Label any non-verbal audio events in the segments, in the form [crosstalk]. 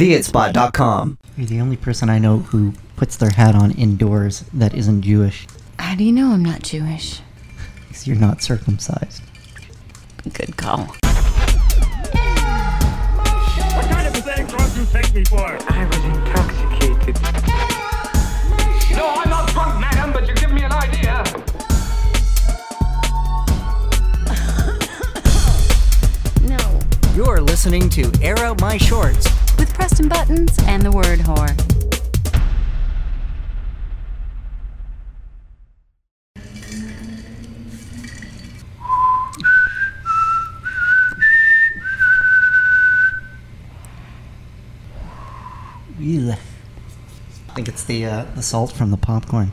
theitspot.com. You're the only person I know who puts their hat on indoors that isn't Jewish. How do you know I'm not Jewish? Because you're not circumcised. Good call. What kind of pathetic drug you take me for? I was intoxicated. No, I'm not drunk, madam, but you give me an idea. [laughs] No. You're listening to Air Out My Shorts. With Preston Buttons and the word whore. I think it's the uh, the salt from the popcorn.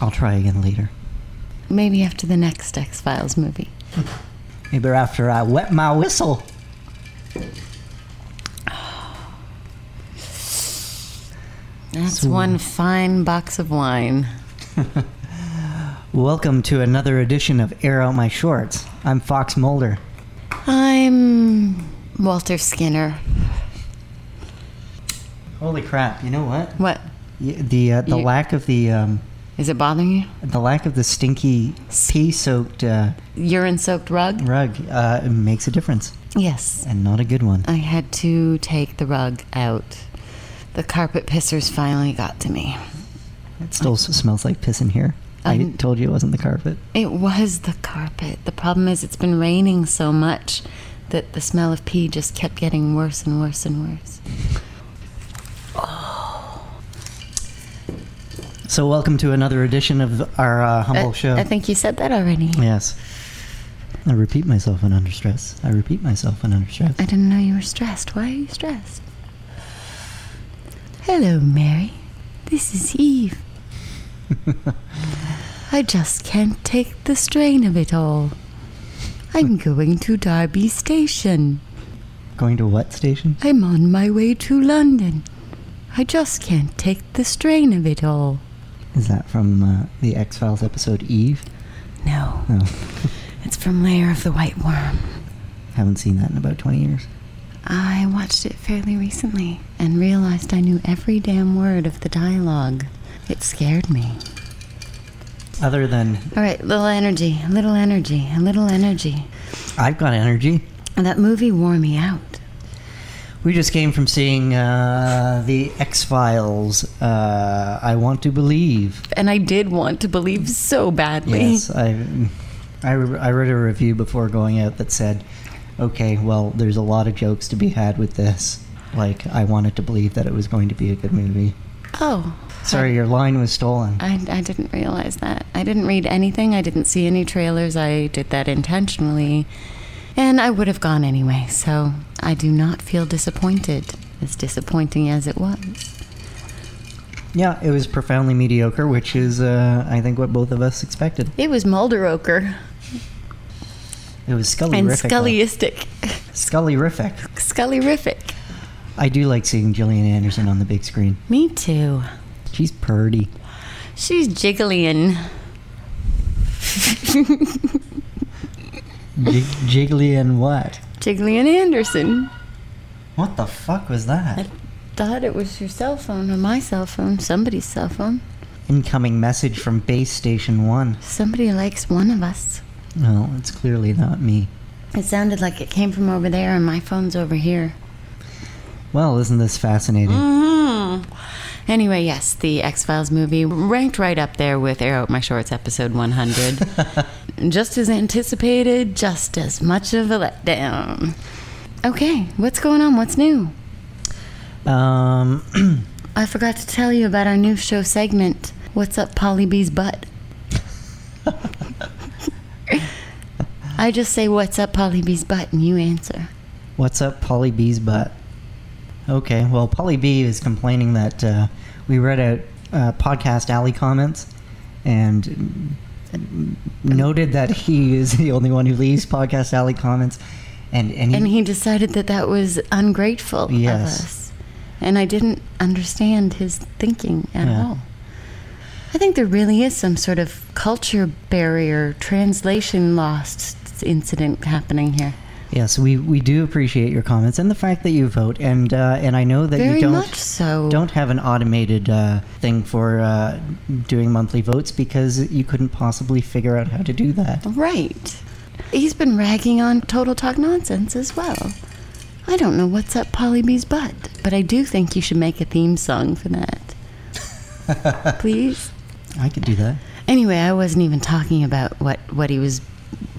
I'll try again later. Maybe after the next X Files movie. Maybe after I wet my whistle. That's So- one fine box of wine. [laughs] Welcome to another edition of Air Out My Shorts. I'm Fox Mulder. I'm Walter Skinner. Holy crap! You know what? What? The uh, the You- lack of the um, Is it bothering you? the lack of the stinky pee-soaked, uh, Urine soaked rug? rug uh, makes a difference, Yes. and not a good one. I had to take the rug out. The carpet pissers finally got to me. It still smells like piss in here. I I'm- told you it wasn't the carpet. It was the carpet. The problem is it's been raining so much that the smell of pee just kept getting worse and worse and worse. So welcome to another edition of our uh, humble I, show. I think you said that already. yes. I repeat myself when under stress. I repeat myself when under stress. I didn't know you were stressed. Why are you stressed? Hello, Mary. This is Eve. [laughs] I just can't take the strain of it all. I'm going to Derby Station. Going to what station? I'm on my way to London. I just can't take the strain of it all. Is that from uh, the X Files episode Eve? No, No, it's from Lair of the White Worm. haven't seen that in about 20 years. I watched it fairly recently and realized I knew every damn word of the dialogue. It scared me. Other than All right, little energy, a little energy, a little energy. I've got energy. And that movie wore me out. We just came from seeing uh, the X Files. Uh, I want to believe. And I did want to believe so badly. Yes, I, I, I read a review before going out that said, okay, well, there's a lot of jokes to be had with this. Like, I wanted to believe that it was going to be a good movie. Oh. Sorry, your line was stolen. I, I didn't realize that. I didn't read anything. I didn't see any trailers. I did that intentionally. And I would have gone anyway, so I do not feel disappointed, as disappointing as it was. Yeah, it was profoundly mediocre, which is, uh, I think, what both of us expected. It was Mulderoker It was Scully and. Scullyistic. Scully rific. Scullyrific. I do like seeing Gillian Anderson on the big screen. Me too. She's purdy. She's jiggling. Jig- jiggly and what? Jiggly and Anderson. What the fuck was that? I thought it was your cell phone or my cell phone, somebody's cell phone. Incoming message from base station one. Somebody likes one of us. No, it's clearly not me. It sounded like it came from over there and my phone's over here. Well, isn't this fascinating? Mm. Anyway, yes, the X Files movie ranked right up there with Air Out My Shorts episode 100. [laughs] just as anticipated, just as much of a letdown. Okay, what's going on? What's new? Um, [clears throat] I forgot to tell you about our new show segment. What's up, Polly B's butt? [laughs] [laughs] I just say, What's up, Polly B's butt? And you answer. what's up, Polly B's butt? Okay, well, Polly B is complaining that uh, we read out uh, podcast alley comments and noted that he is the only one who leaves podcast alley comments, and and he, And he decided that that was ungrateful Yes. of us. And I didn't understand his thinking at Yeah. all. I think there really is some sort of culture barrier, translation lost incident happening here. Yes, we, we do appreciate your comments and the fact that you vote, and uh, and I know that Very you don't so. don't have an automated uh, thing for uh, doing monthly votes because you couldn't possibly figure out how to do that. Right. He's been ragging on Total Talk Nonsense as well. I don't know what's up Polly B's butt, but I do think you should make a theme song for that. [laughs] Please? I could do that. Anyway, I wasn't even talking about what, what he was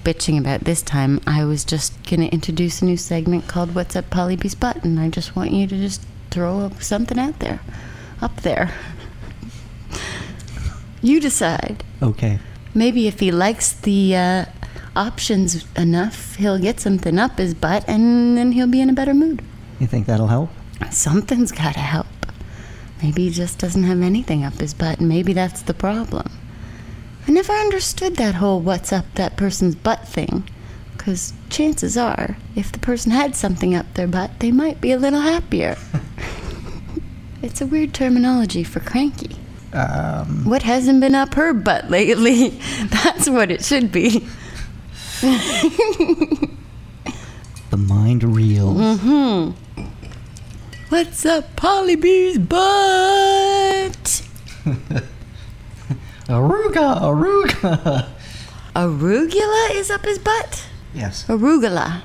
bitching about this time. I was just going to introduce a new segment called What's Up Polly B's Butt, and I just want you to just throw up something out there. Up there. [laughs] You decide. Okay. Maybe if he likes the uh, options enough, he'll get something up his butt and then he'll be in a better mood. You think that'll help? Something's got to help. Maybe he just doesn't have anything up his butt, and maybe that's the problem. I never understood that whole what's up that person's butt thing. Because chances are, if the person had something up their butt, they might be a little happier. [laughs] it's a weird terminology for cranky. Um, What hasn't been up her butt lately? [laughs] That's what it should be. the mind reels. Mm-hmm. What's up, Polly B's butt? [laughs] Aruga, aruga. Arugula is up his butt? Yes. Arugula.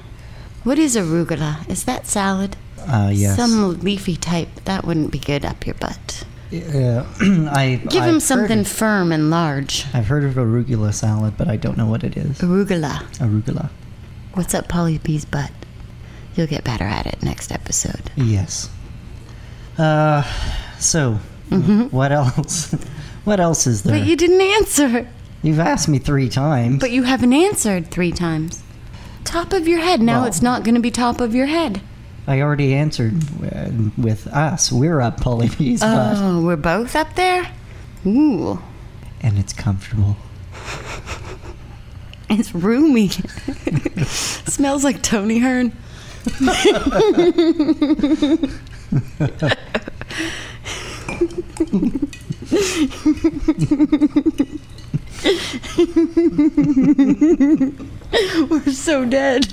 What is arugula? Is that salad? Uh, yes. Some leafy type. That wouldn't be good up your butt. Uh, [clears throat] I Give I've him something of- firm and large. I've heard of arugula salad, but I don't know what it is. Arugula. Arugula. What's up, Polly B's butt? You'll get better at it next episode. Yes. Uh, so what else? [laughs] what else is there? Mm-hmm. But you didn't answer. You've asked me three times. But you haven't answered three times. Top of your head. Now Well- it's not going to be top of your head. I already answered uh, with us. We're up butt, Oh, we're both up there? Ooh, and it's comfortable. it's roomy. [laughs] Smells like Tony Hearn. We're so dead.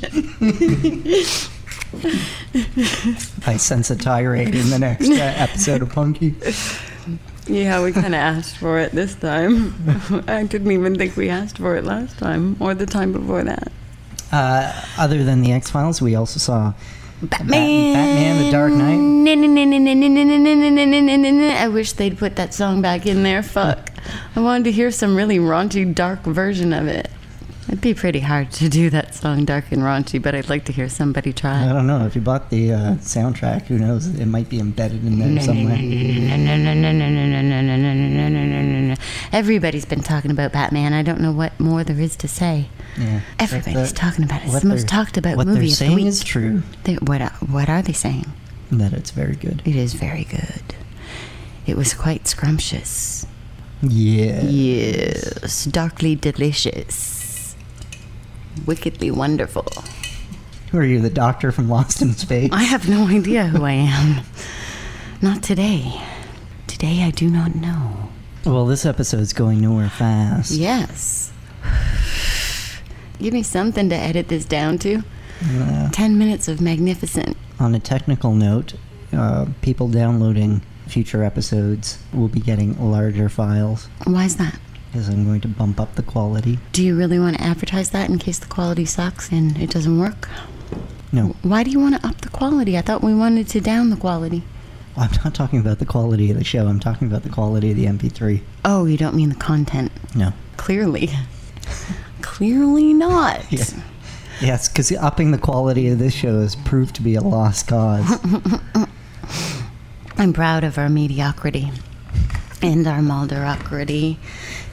I sense a tirade in the next uh, episode of Punky. Yeah, we kind of asked for it this time. [laughs] I didn't even think we asked for it last time or the time before that. Uh, other than the X Files, we also saw Batman. Batman: The Dark Knight. I wish they'd put that song back in there. Fuck. I wanted to hear some really raunchy, dark version of it. It'd be pretty hard to do that song dark and raunchy, but I'd like to hear somebody try. I don't know if you bought the uh, soundtrack. Who knows? It might be embedded in there somewhere. [laughs] Everybody's been talking about Batman. I don't know what more there is to say. Yeah. Everybody's talking about it. It's the most talked about what movie they're of the saying week. is true. They, what, what are they saying? That it's very good. It is very good. It was quite scrumptious. Yeah. Yes, darkly delicious. Wickedly wonderful. Who are you, the doctor from Lost in Space? I have no idea who I am. Not today. Today I do not know. Well, this episode's going nowhere fast. Yes. [sighs] Give me something to edit this down to. Uh, Ten minutes of magnificent. on a technical note, uh, people downloading future episodes will be getting larger files Why is that? Because I'm going to bump up the quality. Do you really want to advertise that in case the quality sucks and it doesn't work? No, Why do you want to up the quality? I thought we wanted to down the quality. I'm not talking about the quality of the show. I'm talking about the quality of the MP3. Oh, you don't mean the content. No. Clearly. [laughs] Clearly not. Yeah. [laughs] Yes, because upping the quality of this show has proved to be a lost cause. [laughs] I'm proud of our mediocrity and our Mulderocrity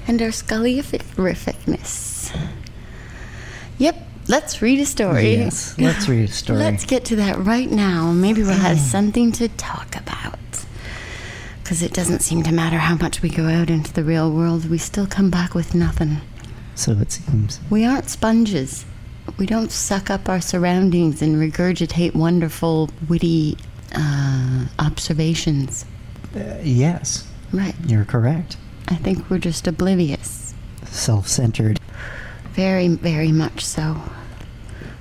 and our Scullyificness. Yep, let's read a story. yes, let's read a story. Let's get to that right now. Maybe we'll have something to talk about. Because it doesn't seem to matter how much we go out into the real world, we still come back with nothing. so it seems. We aren't sponges. We don't suck up our surroundings and regurgitate wonderful, witty uh, observations. Uh, yes, Right. you're correct. I think we're just oblivious. Self centered. Very, very much so.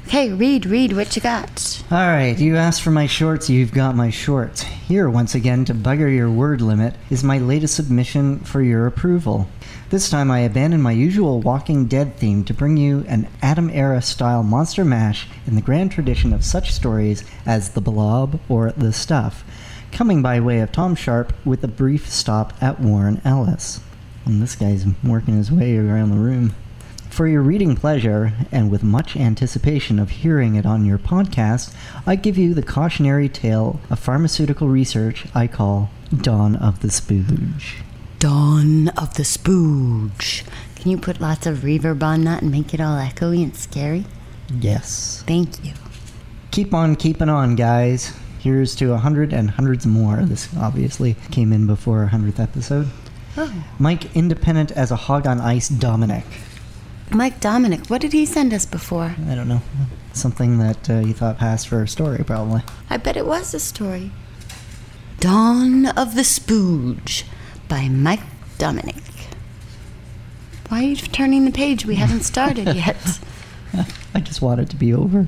Okay, read, read what you got. All right, you asked for my shorts, you've got my shorts. Here, once again, to bugger your word limit, is my latest submission for your approval. This time I abandoned my usual Walking Dead theme to bring you an Adam era style monster mash in the grand tradition of such stories as The Blob or The Stuff, coming by way of Tom Sharpe with a brief stop at Warren Ellis. And this guy's working his way around the room. For your reading pleasure, and with much anticipation of hearing it on your podcast, I give you the cautionary tale of pharmaceutical research I call Dawn of the Spooge. Dawn of the Spooge. Can you put lots of reverb on that and make it all echoey and scary? Yes. Thank you. Keep on keeping on, guys. Here's to a hundred and hundreds more. This obviously came in before our hundredth episode. Oh. Mike, independent as a hog on ice, Dominic. Mike Dominic, what did he send us before? I don't know. Something that uh, you thought passed for a story, probably. I bet it was a story. Dawn of the Spooge by Mike Dominic. Why are you turning the page? We haven't started [laughs] yet. I just want it to be over.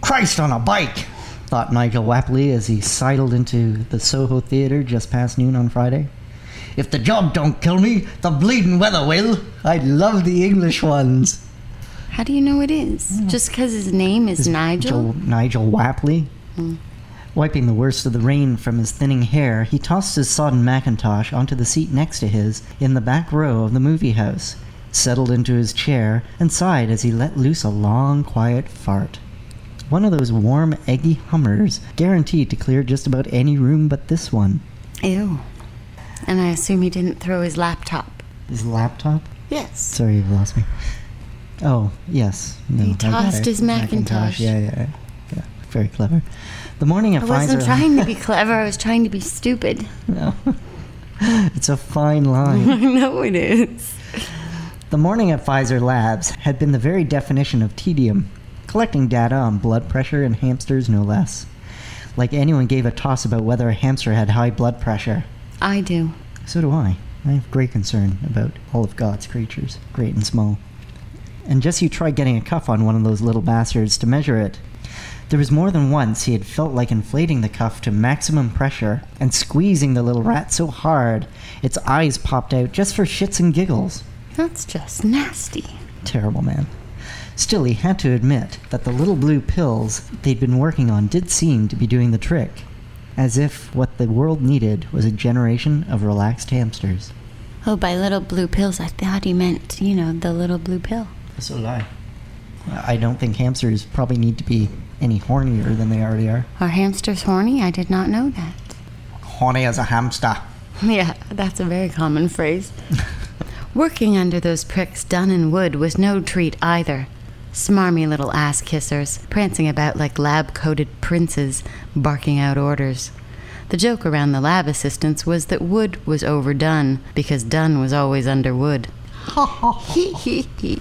Christ on a bike, thought Nigel Wapley as he sidled into the Soho Theatre just past noon on Friday. If the job don't kill me, the bleeding weather will. I love the English ones. How do you know it is? Just because his name is Nigel? Joel- Nigel Wapley. Hmm. Wiping the worst of the rain from his thinning hair, he tossed his sodden mackintosh onto the seat next to his in the back row of the movie house, settled into his chair, and sighed as he let loose a long, quiet fart. One of those warm, eggy hummers, guaranteed to clear just about any room but this one. Ew. And I assume he didn't throw his laptop. His laptop? Yes. Sorry, you've lost me. Oh, yes. No, He tossed his Macintosh. Yeah, yeah, yeah. yeah. Very clever. The morning at Pfizer. I wasn't Pfizer. trying to be [laughs] clever, I was trying to be stupid. No. [laughs] it's a fine line. [laughs] I know it is. the morning at Pfizer Labs had been the very definition of tedium, collecting data on blood pressure in hamsters, no less. Like anyone gave a toss about whether a hamster had high blood pressure. I do. So do I. I have great concern about all of God's creatures, great and small. And just you try getting a cuff on one of those little bastards to measure it. There was more than once he had felt like inflating the cuff to maximum pressure and squeezing the little rat so hard its eyes popped out just for shits and giggles. That's just nasty. Terrible man. Still, he had to admit that the little blue pills they'd been working on did seem to be doing the trick, as if what the world needed was a generation of relaxed hamsters. Oh, by little blue pills, I thought he meant, you know, the little blue pill. So did I. I don't think hamsters probably need to be any hornier than they already are. Are hamsters horny? I did not know that. Horny as a hamster. [laughs] Yeah, that's a very common phrase. [laughs] Working under those pricks Dunn and Wood was no treat either. Smarmy little ass kissers, prancing about like lab coated princes, barking out orders. The joke around the lab assistants was that wood was overdone because done was always under wood. Hee [laughs] hee.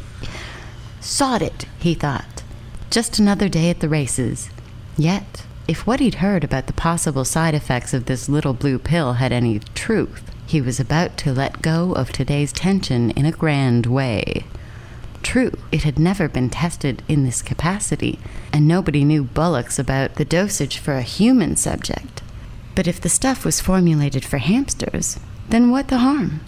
Sod it, he thought. Just another day at the races. Yet, if what he'd heard about the possible side effects of this little blue pill had any truth, he was about to let go of today's tension in a grand way. True, it had never been tested in this capacity, and nobody knew bullocks about the dosage for a human subject. But if the stuff was formulated for hamsters, then what the harm?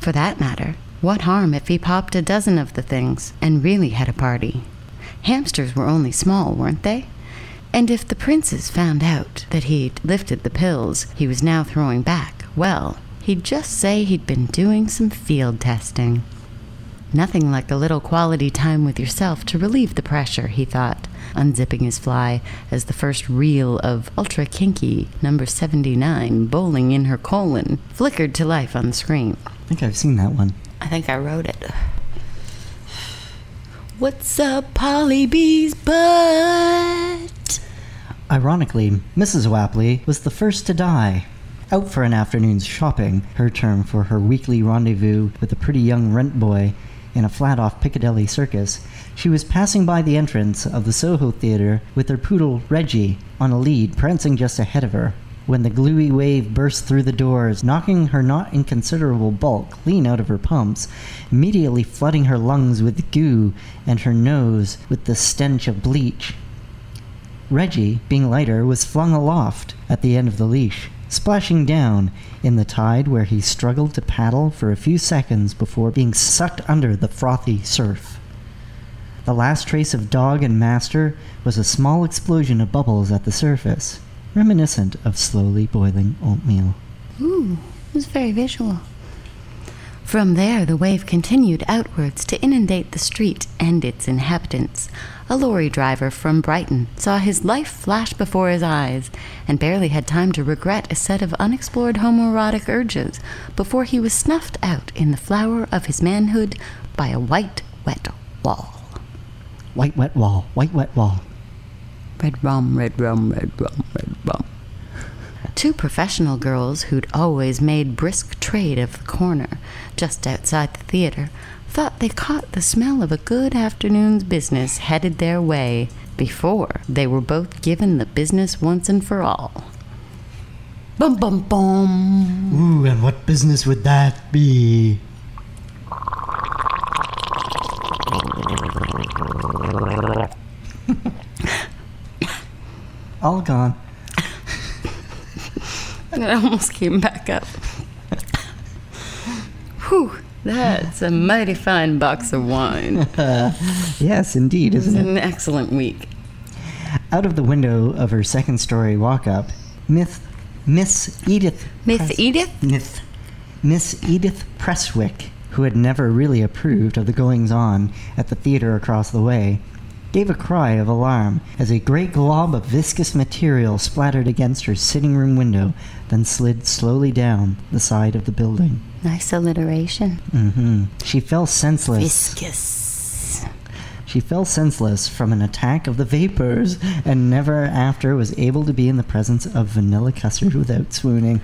For that matter, what harm if he popped a dozen of the things and really had a party? Hamsters were only small, weren't they? And if the princes found out that he'd lifted the pills he was now throwing back, well, he'd just say he'd been doing some field testing. Nothing like a little quality time with yourself to relieve the pressure, he thought, unzipping his fly as the first reel of Ultra Kinky number 79 bowling in her colon flickered to life on the screen. I think I've seen that one. I think I wrote it. What's up, Polly B's butt? Ironically, Mrs. Wapley was the first to die. Out for an afternoon's shopping, her term for her weekly rendezvous with a pretty young rent boy in a flat off Piccadilly circus, she was passing by the entrance of the Soho Theatre with her poodle Reggie on a lead prancing just ahead of her. when the gluey wave burst through the doors, knocking her not inconsiderable bulk clean out of her pumps, immediately flooding her lungs with goo and her nose with the stench of bleach. Reggie, being lighter, was flung aloft at the end of the leash, splashing down in the tide where he struggled to paddle for a few seconds before being sucked under the frothy surf. The last trace of dog and master was a small explosion of bubbles at the surface, reminiscent of slowly boiling oatmeal. Ooh, it was very visual. From there, the wave continued outwards to inundate the street and its inhabitants. A lorry driver from Brighton saw his life flash before his eyes and barely had time to regret a set of unexplored homoerotic urges before he was snuffed out in the flower of his manhood by a white, wet wall. White wet wall, white wet wall. Red rum, red rum, red rum, red rum. Two professional girls who'd always made brisk trade of the corner, just outside the theater, thought they caught the smell of a good afternoon's business headed their way before they were both given the business once and for all. Bum bum bum. Ooh, and what business would that be? [laughs] All gone. And [laughs] it almost came back up. Whew, that's a mighty fine box of wine. [laughs] Yes, indeed, isn't it? Was it? an excellent week. Out of the window of her second story walk up, Myth, Miss Edith. Miss Press- Edith? Myth, Miss Edith Presswick, who had never really approved of the goings on at the theater across the way, gave a cry of alarm as a great glob of viscous material splattered against her sitting room window, then slid slowly down the side of the building. Nice alliteration. hmm She fell senseless. Viscous. She fell senseless from an attack of the vapors, and never after was able to be in the presence of vanilla custard without swooning.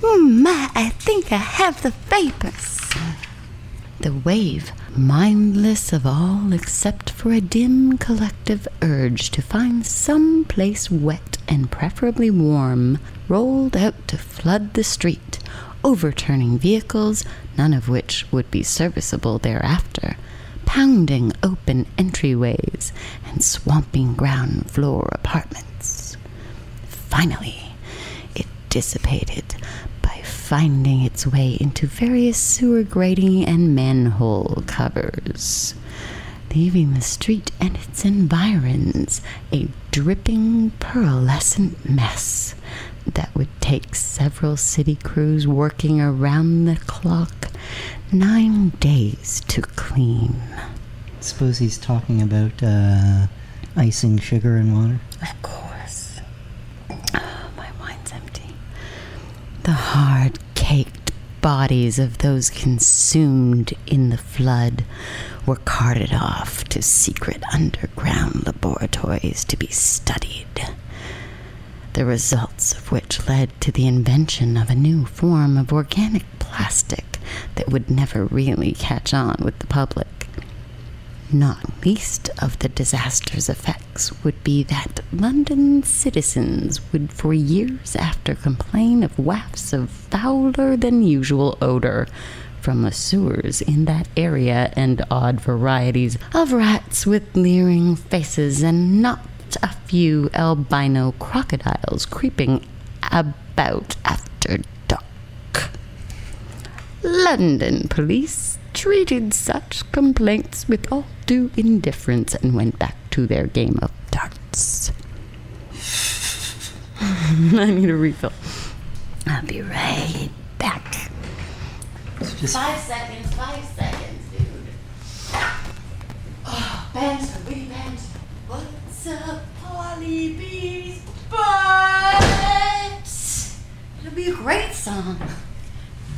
Mm, my, I think I have the vapors. The wave, mindless of all except for a dim collective urge to find some place wet and preferably warm, rolled out to flood the street, overturning vehicles, none of which would be serviceable thereafter, pounding open entryways and swamping ground floor apartments. Finally, it dissipated by finding its way into various sewer grating and manhole covers, leaving the street and its environs a dripping pearlescent mess that would take several city crews working around the clock nine days to clean. Suppose he's talking about uh, icing sugar and water. Of course. Oh, my wine's empty. The hard caked bodies of those consumed in the flood were carted off to secret underground laboratories to be studied. The results of which led to the invention of a new form of organic plastic that would never really catch on with the public. Not least of the disaster's effects would be that London citizens would for years after complain of wafts of fouler than usual odor from the sewers in that area and odd varieties of rats with leering faces and not a few albino crocodiles creeping about after dark. London police treated such complaints with all due indifference and went back to their game of darts. [laughs] I need a refill. I'll be right back. Just Five seconds, five seconds, dude. Oh, banter, witty banter. What's up, Polly B's butt? It'll be a great song.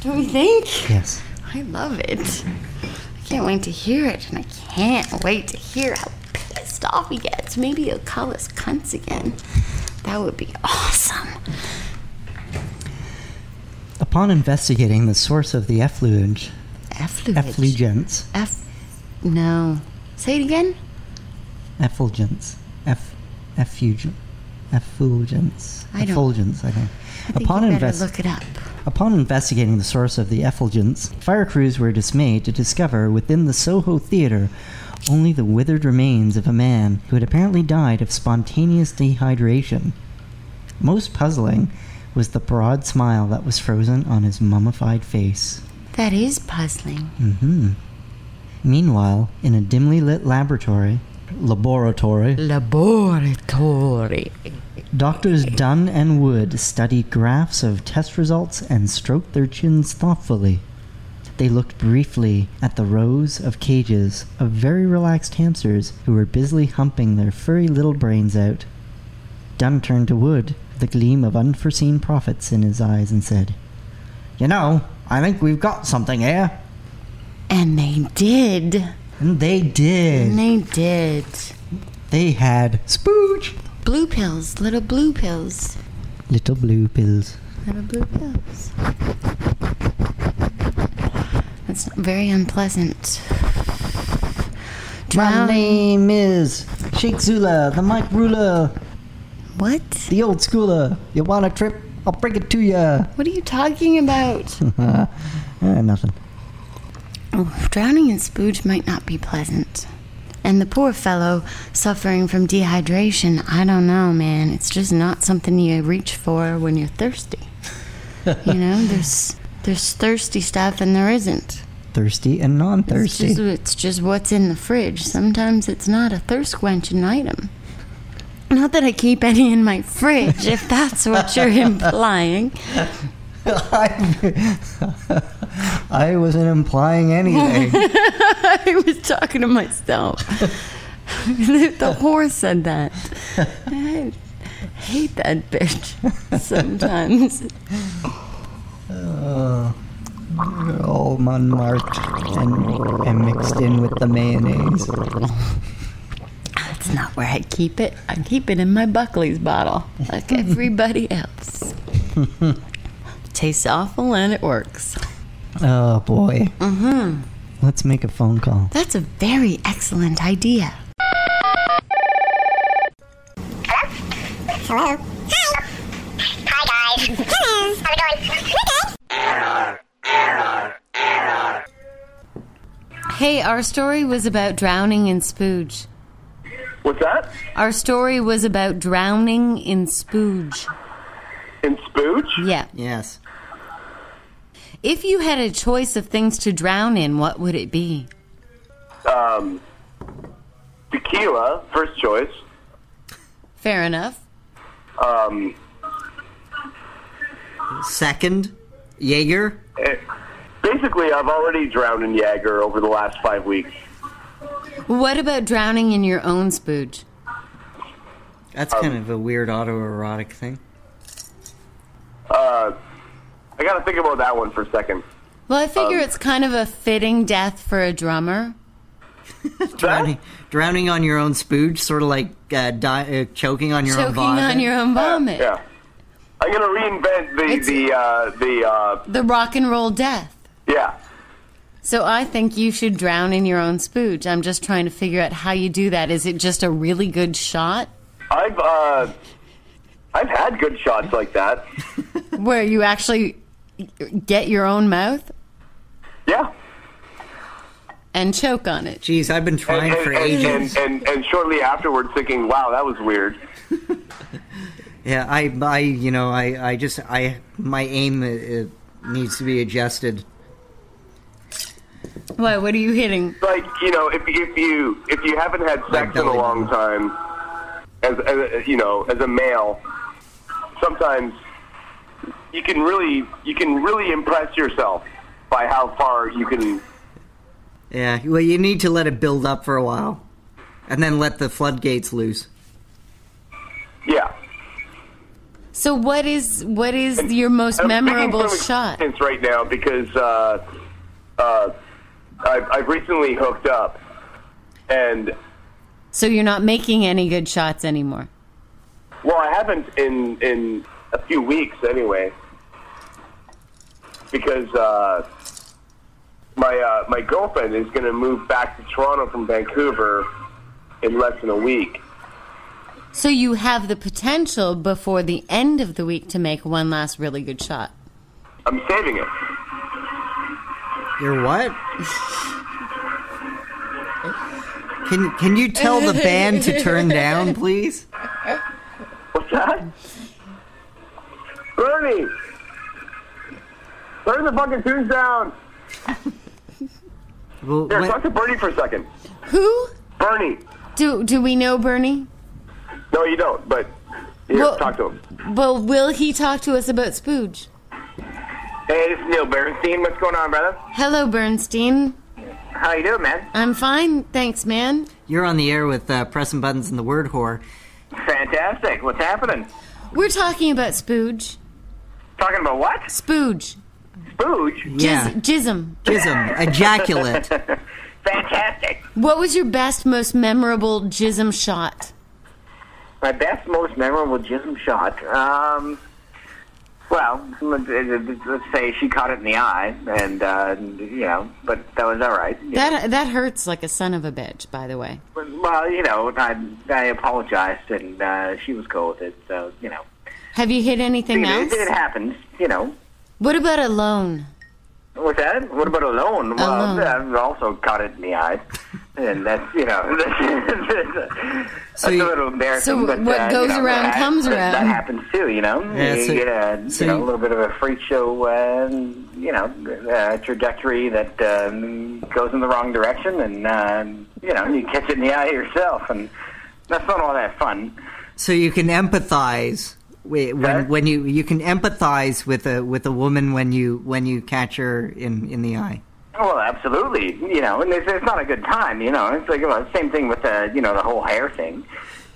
Don't you think? yes. I love it. I can't wait to hear it, and I can't wait to hear how pissed off he gets. Maybe he'll call us cunts again. That would be awesome. Upon investigating the source of the effluent, Effluent. effulgence, F. No. Say it again. effulgence, eff, effusion, Effulgence. I Effulgence, I think. I think Upon you invest- look it up. Upon investigating the source of the effulgence, fire crews were dismayed to discover within the Soho Theatre only the withered remains of a man who had apparently died of spontaneous dehydration. Most puzzling was the broad smile that was frozen on his mummified face. That is puzzling. Mm-hmm. Meanwhile, in a dimly lit laboratory, laboratory, Laboratory. Doctors Dunn and Wood studied graphs of test results and stroked their chins thoughtfully. They looked briefly at the rows of cages of very relaxed hamsters who were busily humping their furry little brains out. Dunn turned to Wood, the gleam of unforeseen profits in his eyes, and said, You know, I think we've got something here. And they did. And they did. And they did. They had spooge. Blue pills, little blue pills. Little blue pills. Little blue pills. It's very unpleasant. My name is Sheikh Zula, the mic Ruler, What? the old schooler. You want a trip? I'll bring it to ya. What are you talking about? uh, [laughs] nothing. Oh, drowning in spooge might not be pleasant. And the poor fellow suffering from dehydration, I don't know, man. It's just not something you reach for when you're thirsty. [laughs] you know, there's there's thirsty stuff and there isn't. Thirsty and non-thirsty. just, it's just what's in the fridge. Sometimes it's not a thirst quenching item. Not that I keep any in my fridge, if that's what you're [laughs] implying. I, [laughs] I wasn't implying anything. [laughs] I was talking to myself. [laughs] the horse said that. I hate that bitch sometimes. Uh, all unmarked and, and mixed in with the mayonnaise. That's not where I keep it. I keep it in my Buckley's bottle, like everybody else. Tastes awful and it works. Oh boy. Mm-hmm. Let's make a phone call. That's a very excellent idea. Hello. Hi. Hi, guys. Hello. How's it going? Hey, our story was about drowning in spooge. What's that? Our story was about drowning in spooge. In Spooge? Yeah. Yes. If you had a choice of things to drown in, what would it be? Um, tequila, first choice. Fair enough. Um, Second, Jaeger. eh, basically, I've already drowned in Jaeger over the last five weeks. What about drowning in your own spooge? That's Um, kind of a weird autoerotic thing. Uh, I gotta think about that one for a second. Well, I figure Um, it's kind of a fitting death for a drummer. [laughs] Drowning, drowning on your own spooge, sort of like uh, di- uh, choking on your own Choking vomit. on your own vomit. Yeah. I'm gonna reinvent the It's- the uh, the uh, The rock and roll death. yeah. So I think you should drown in your own spooge. I'm just trying to figure out how you do that. Is it just a really good shot I've uh, I've had good shots like that. where you actually get your own mouth Yeah. and choke on it? Jeez, I've been trying and, for and, ages. and, and, and shortly afterwards, thinking, "Wow, that was weird." [laughs] Yeah, I, I, you know, I, I just, I, my aim uh, uh, needs to be adjusted. What? What are you hitting? like you know if if you if you haven't had sex in a long time as, as you know as a male sometimes you can really you can really impress yourself by how far you can Yeah, well, you need to let it build up for a while, and then let the floodgates loose. yeah So what is what is your most I'm memorable shot? experience right now because uh, uh, I've, I've recently hooked up and So you're not making any good shots anymore. Well, I haven't in in a few weeks anyway, because uh, my uh, my girlfriend is going to move back to Toronto from Vancouver in less than a week. So you have the potential before the end of the week to make one last really good shot. I'm saving it. You're what? Can can you tell the band to turn down, [laughs] please? What's that? Bernie! Turn the fucking tunes down! [laughs] Well, Here, when- talk to Bernie for a second. Who? Bernie! Do do we know Bernie? No, you don't, but here, Well- talk to him. Well, will he talk to us about Spooge? Hey, this is Neil Bernstein. What's going on, brother? Hello, Bernstein. How you doing, man? I'm fine, thanks, man. you're on the air with uh, pressing buttons and the word whore. Fantastic. What's happening? We're talking about Spooge. Talking about what? Spooge. Spooge? Yeah, Jism. jism, ejaculate. [laughs] Fantastic. What was your best, most memorable jism shot? My best, most memorable jism shot. Um, well, let's, say she caught it in the eye, and uh, you know, but that was all right. That that hurts like a son of a bitch, by the way. Well, you know, I, I apologized, and uh, she was cool with it. So, you know, Have you hit anything it, else? it happens. You know, What about alone? What's that? What about alone? Well, Alone. I've also caught it in the eye, and that's you know [laughs] that's, So a little embarrassing. So but, what uh, goes you know, around that, comes that- That happens too, you know. Yeah, you so- get a so you know a little bit of a freak show, uh, you know, uh, trajectory that um, goes in the wrong direction, and uh, you know you catch it in the eye yourself, and that's not all that fun. So you can empathize when Sorry? when you you can empathize with a with a woman when you when you catch her in in the eye. Well, absolutely. You know, and it's, it's not a good time. You know, it's like well, same thing with the you know the whole hair thing.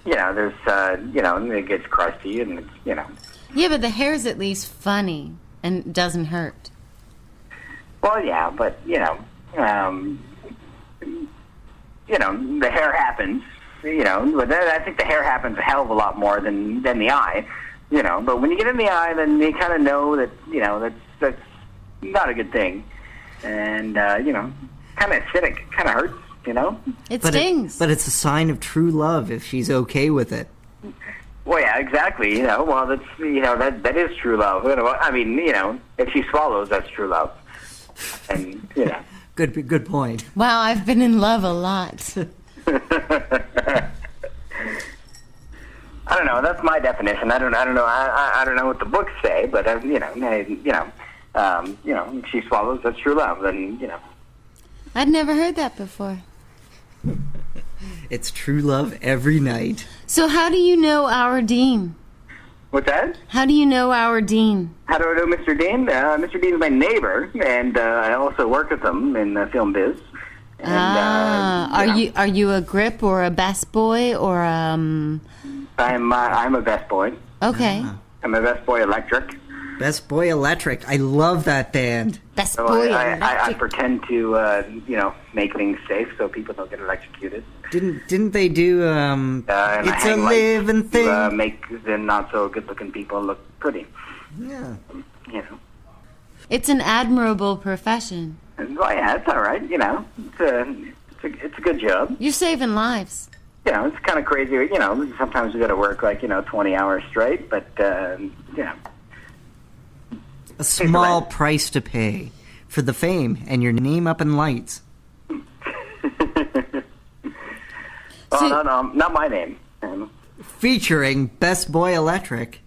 You know, there's uh, you know and it gets crusty and it's you know. Yeah, but the hair's at least funny and doesn't hurt. Well, yeah, but you know, um, you know, the hair happens. You know, but then I think the hair happens a hell of a lot more than than the eye. You know, but when you get in the eye, then you kind of know that you know that's that's not a good thing, and uh, you know, kind of acidic, kind of hurts. You know. It But stings. It, but it's a sign of true love if she's okay with it. Well, yeah, exactly. You know, well, that's you know that that is true love. You know, I mean, you know, if she swallows, that's true love. And you know, [laughs] Good good point. wow, I've been in love a lot. [laughs] I don't know. That's my definition. I don't. I don't know. I, I, I don't know what the books say, but uh, you know, I, you know, um, you know, she swallows, that's true love. And you know, I'd never heard that before. [laughs] It's true love every night. So how do you know our dean? what's that? How do you know our dean? How do I know Mr. Dean? Uh, Mr. Dean's my neighbor, and uh, I also work with him in the film biz. And, ah, uh, are know, you are you a grip or a best boy or um? I'm uh, I'm a best boy. Okay, I'm a best boy electric. Best Boy Electric. I love that band. best So boy. I, I, I, I pretend to, uh, you know, make things safe so people don't get electrocuted. Didn't didn't they do um Uh, It's a hang lights living to, thing. uh, make the not so good-looking people look pretty. yeah. You know. It's an admirable profession. And, well, yeah, it's all right. You know, it's a it's a, it's a good job. You're saving lives. You know, it's kind of crazy. You know, sometimes we got to work like you know twenty hours straight, but uh, you know, A small right. price to pay for the fame and your name up in lights. [laughs] oh So- no, no, not my name. Um, Featuring Best Boy Electric.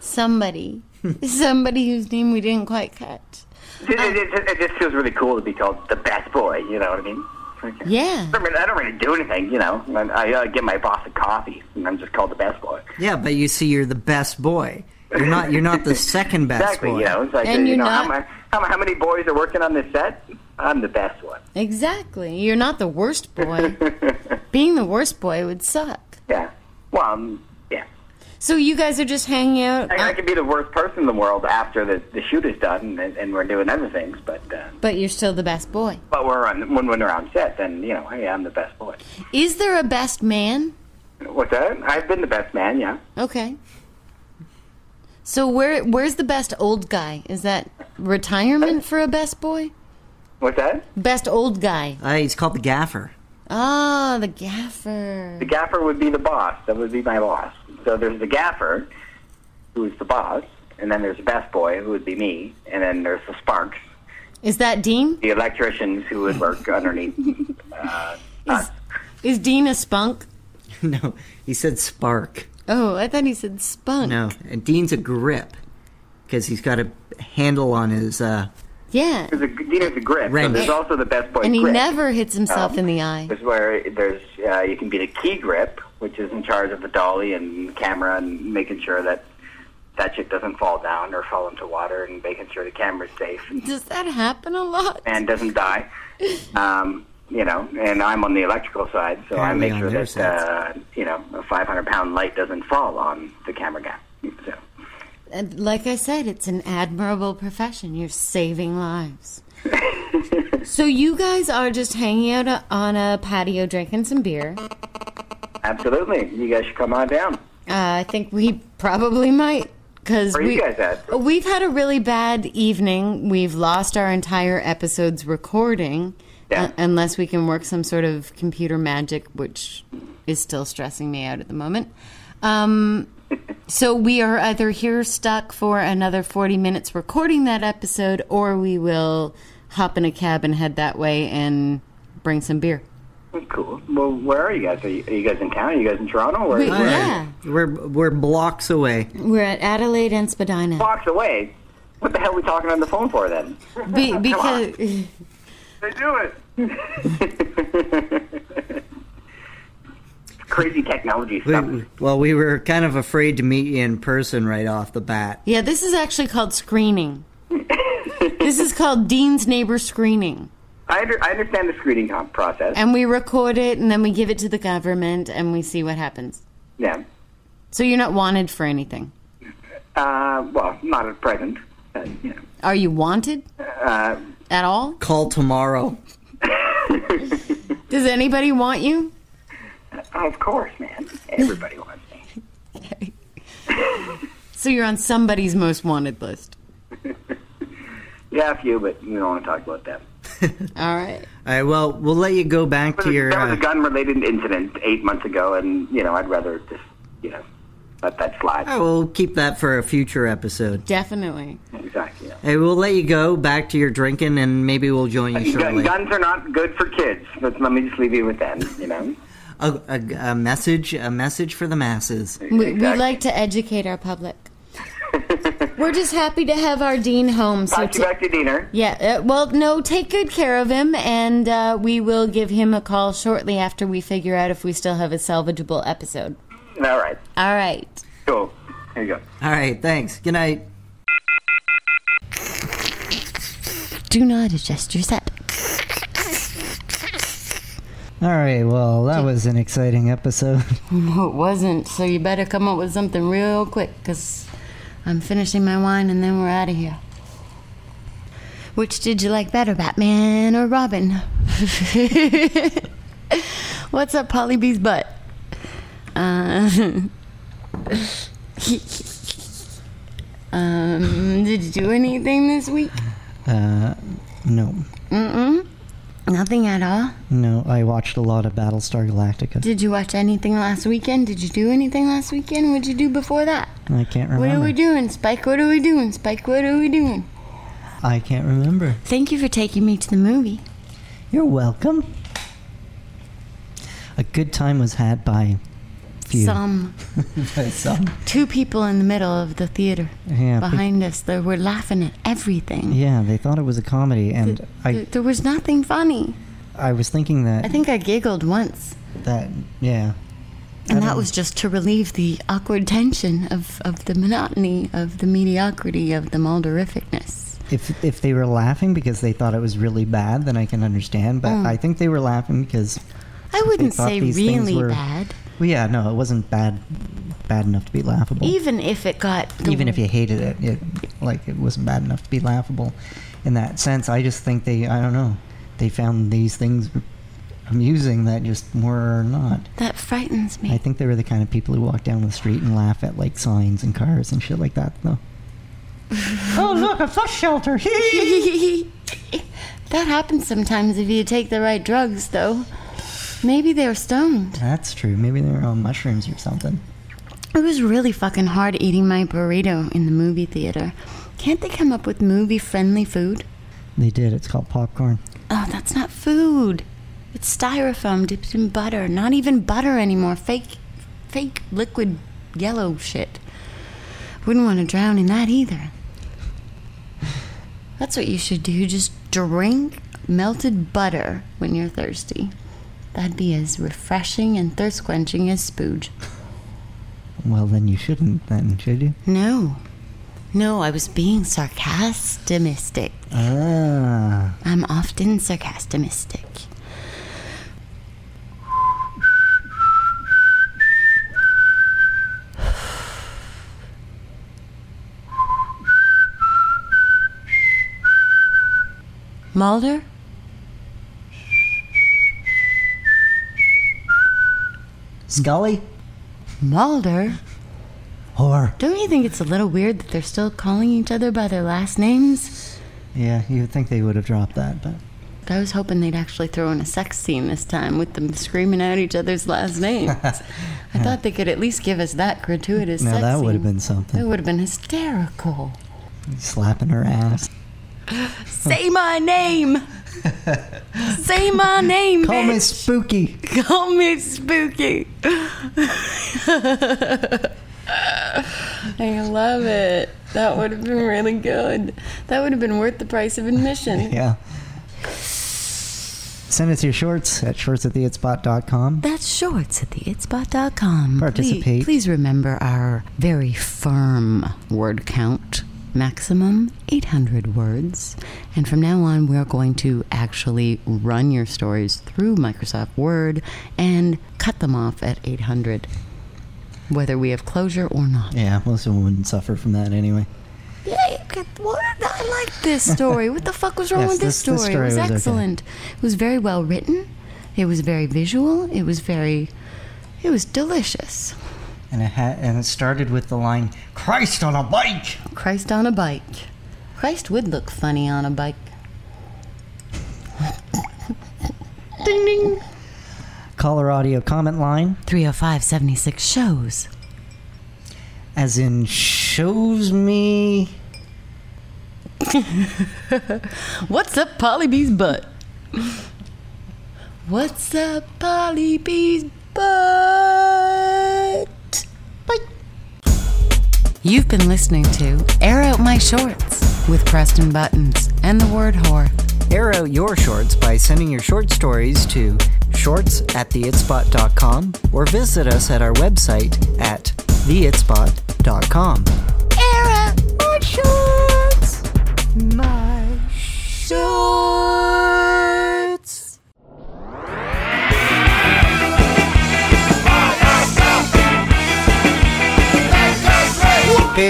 Somebody, [laughs] somebody whose name we didn't quite catch. it, it, it, it just feels really cool to be called the best boy. You know what I mean? Okay. Yeah. I don't, really, I don't really do anything, you know. I, I uh, get my boss a coffee, and I'm just called the best boy. Yeah, but you see, you're the best boy. You're not. You're not the second best [laughs] exactly, boy. you know. It's like, And you you're know, how, not- ma- how, how many boys are working on this set? I'm the best one. Exactly. You're not the worst boy. [laughs] Being the worst boy would suck. yeah. Well, um, yeah. So you guys are just hanging out, I, I could be the worst person in the world after the, the shoot is done and, and we're doing other things, but uh, but you're still the best boy. but we're on when, when we're on set, then you know, hey, I'm the best boy. Is there a best man? What's that? I've been the best man, yeah. Okay. So where where's the best old guy? Is that retirement for a best boy? What's that? Best old guy. Uh, he's called the Gaffer. Oh, the gaffer. The gaffer would be the boss. That would be my boss. So there's the gaffer, who's the boss, and then there's the best boy, who would be me, and then there's the sparks, Is that Dean? the electricians who would work underneath. [laughs] Uh, us. Is Dean a spunk? [laughs] no, he said spark. Oh, I thought he said spunk. No, and Dean's a grip because he's got a handle on his. uh Yeah. There's a, Dina's a grip. So Wrench. there's also the best boy And he grip. never hits himself Um, in the eye. This is where there's uh, you can be the key grip, which is in charge of the dolly and camera and making sure that that shit doesn't fall down or fall into water and making sure the camera's safe Does that happen a lot? and doesn't die. Um, you know, and I'm on the electrical side, so I make sure that uh, you know a 500 pound light doesn't fall on the camera guy. So. And like I said, it's an admirable profession. You're saving lives. [laughs] so you guys are just hanging out uh, on a patio drinking some beer. Absolutely, you guys should come on down. Uh, I think we probably might because Where are we you guys at? we've had a really bad evening. We've lost our entire episode's recording, Yeah. uh, unless we can work some sort of computer magic, which is still stressing me out at the moment. Um, [laughs] so we are either here stuck for another forty minutes recording that episode, or we will hop in a cab and head that way and bring some beer. Cool. Well, where are you guys? Are you, are you guys in town? Are you guys in Toronto? Where, We- where- yeah, We're we're blocks away. we're at Adelaide and Spadina. Blocks away. What the hell are we talking on the phone for then? Be, [laughs] because They do it. [laughs] Crazy technology stuff. we- well, we were kind of afraid to meet you in person right off the bat. Yeah, this is actually called screening. this is called Dean's Neighbor Screening. I, under, I understand the screening process. And we record it and then we give it to the government and we see what happens. yeah. So you're not wanted for anything. Uh, well, not at present. Uh, you know. Are you wanted Uh, at all? Call tomorrow. Does anybody want you? of course, man. Everybody [laughs] wants me. So you're on somebody's most wanted list. [laughs] Yeah, a few, but we don't want to talk about that. [laughs] All right. All right. Well, we'll let you go back There to your. there was Uh, a gun-related incident eight months ago, and you know, I'd rather just, you know, let that slide. oh, we'll keep that for a future episode. Definitely. Exactly. Yeah. Hey, we'll let you go back to your drinking, and maybe we'll join you Gun, shortly. guns are not good for kids. But let me just leave you with that. You know. A, a, a message, a message for the masses. We, we like to educate our public. We're just happy to have our dean home. So Pass you ta- back to dinner. Yeah, uh, well, no, take good care of him, and uh, we will give him a call shortly after we figure out if we still have a salvageable episode. All right. All right. Cool. Here you go. All right. Thanks. Good night. Do not adjust your set. All right. Well, that was an exciting episode. [laughs] No, it wasn't, so you better come up with something real quick, because I'm finishing my wine and then we're out of here. Which did you like better, Batman or Robin? [laughs] What's up, Polly B's butt? Uh, [laughs] um, did you do anything this week? Uh, no, Mm-mm. Nothing at all. no. I watched a lot of Battlestar Galactica. Did you watch anything last weekend? Did you do anything last weekend? What'd you do before that? I can't remember. What are we doing, Spike? What are we doing, Spike? What are we doing? I can't remember. Thank you for taking me to the movie. You're welcome. A good time was had by few. Some [laughs] some. two people in the middle of the theater Yeah, behind us. They were laughing at everything. Yeah, they thought it was a comedy, and I there was nothing funny. I was thinking that I think I giggled once, that yeah. and that was just to relieve the awkward tension of, of the monotony of the mediocrity of the Mulderificness. If if they were laughing because they thought it was really bad, then I can understand. But Mm. I think they were laughing because I wouldn't say really were- bad, well, yeah, no, it wasn't bad bad enough to be laughable. even if it got Even if you hated it, it like it wasn't bad enough to be laughable. In that sense, I just think they I don't know they found these things amusing that just were not. that frightens me. I think they were the kind of people who walk down the street and laugh at like signs and cars and shit like that, though. [laughs] oh look, a bus shelter! [laughs] [laughs] that happens sometimes if you take the right drugs, though. Maybe they were stoned. That's true. Maybe they were on mushrooms or something. It was really fucking hard eating my burrito in the movie theater. Can't they come up with movie friendly food? They did. It's called popcorn. Oh, that's not food. It's styrofoam dipped in butter. Not even butter anymore. Fake, fake liquid yellow shit. Wouldn't want to drown in that either. That's what you should do. Just drink melted butter when you're thirsty. That'd be as refreshing and thirst quenching as spooge. Well, then you shouldn't, then, should you? No. No, I was being sarcastic. Ah. I'm often sarcastic. Mulder? Scully? Mulder? Or. Don't you think it's a little weird that they're still calling each other by their last names? Yeah, you would think they would have dropped that, but I was hoping they'd actually throw in a sex scene this time with them screaming out each other's last [laughs] names. I thought they could at least give us that gratuitous now that would have been That something. would have been hysterical. Slapping her ass. Say my name! [laughs] Say my name, Call me spooky. [laughs] Call me spooky. [laughs] I love it. That would have been really good. That would have been worth the price of admission. Yeah. Send us your shorts at shorts at theitspot.com. That's shorts at theitspot.com. Participate. Please, please remember our very firm word count. Maximum 800 words. And from now on, we're going to actually run your stories through Microsoft Word and cut them off at 800, whether we have closure or not. Yeah, most of them wouldn't suffer from that anyway. Yeah, you what? I like this story. What the fuck was wrong Yes, with this, this- this story? story It was, was okay. excellent. It was very well written. It was very visual. It was very. It was delicious. And it had, and it started with the line, "Christ on a bike." Christ on a bike. Christ would look funny on a bike. [laughs] ding ding. Caller audio comment line, 305 76 shows. as in shows me. [laughs] What's up, Polly B's butt? [laughs] What's up, Polly B's butt? Bye. You've been listening to Air Out My Shorts with Preston Buttons and the word whore. Air out your shorts by sending your short stories to shorts at theitspot.com or visit us at our website at theitspot.com.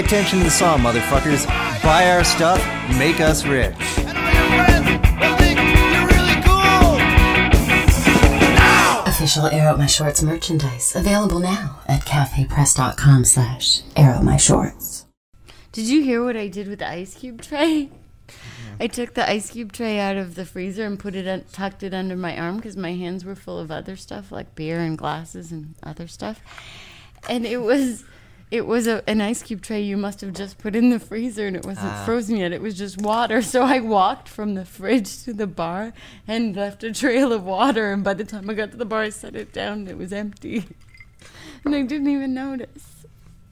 attention to the song, motherfuckers. Buy our stuff, make us rich. Official Air Out My Shorts merchandise available now at cafepress.com slash Air Out My Shorts. Did you hear what I did with the ice cube tray? I took the ice cube tray out of the freezer and put it un- tucked it under my arm because my hands were full of other stuff like beer and glasses and other stuff. And it was it was a, an ice cube tray you must have just put in the freezer and it wasn't ah. frozen yet. It was just water. [laughs] So I walked from the fridge to the bar and left a trail of water. And by the time I got to the bar, I set it down and it was empty. [laughs] And I didn't even notice.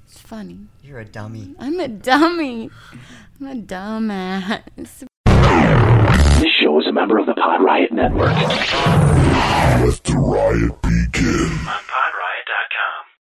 It's funny. You're a dummy. I'm a dummy. I'm a dumbass. This show is a member of the Pod Riot Network. Let the riot begin.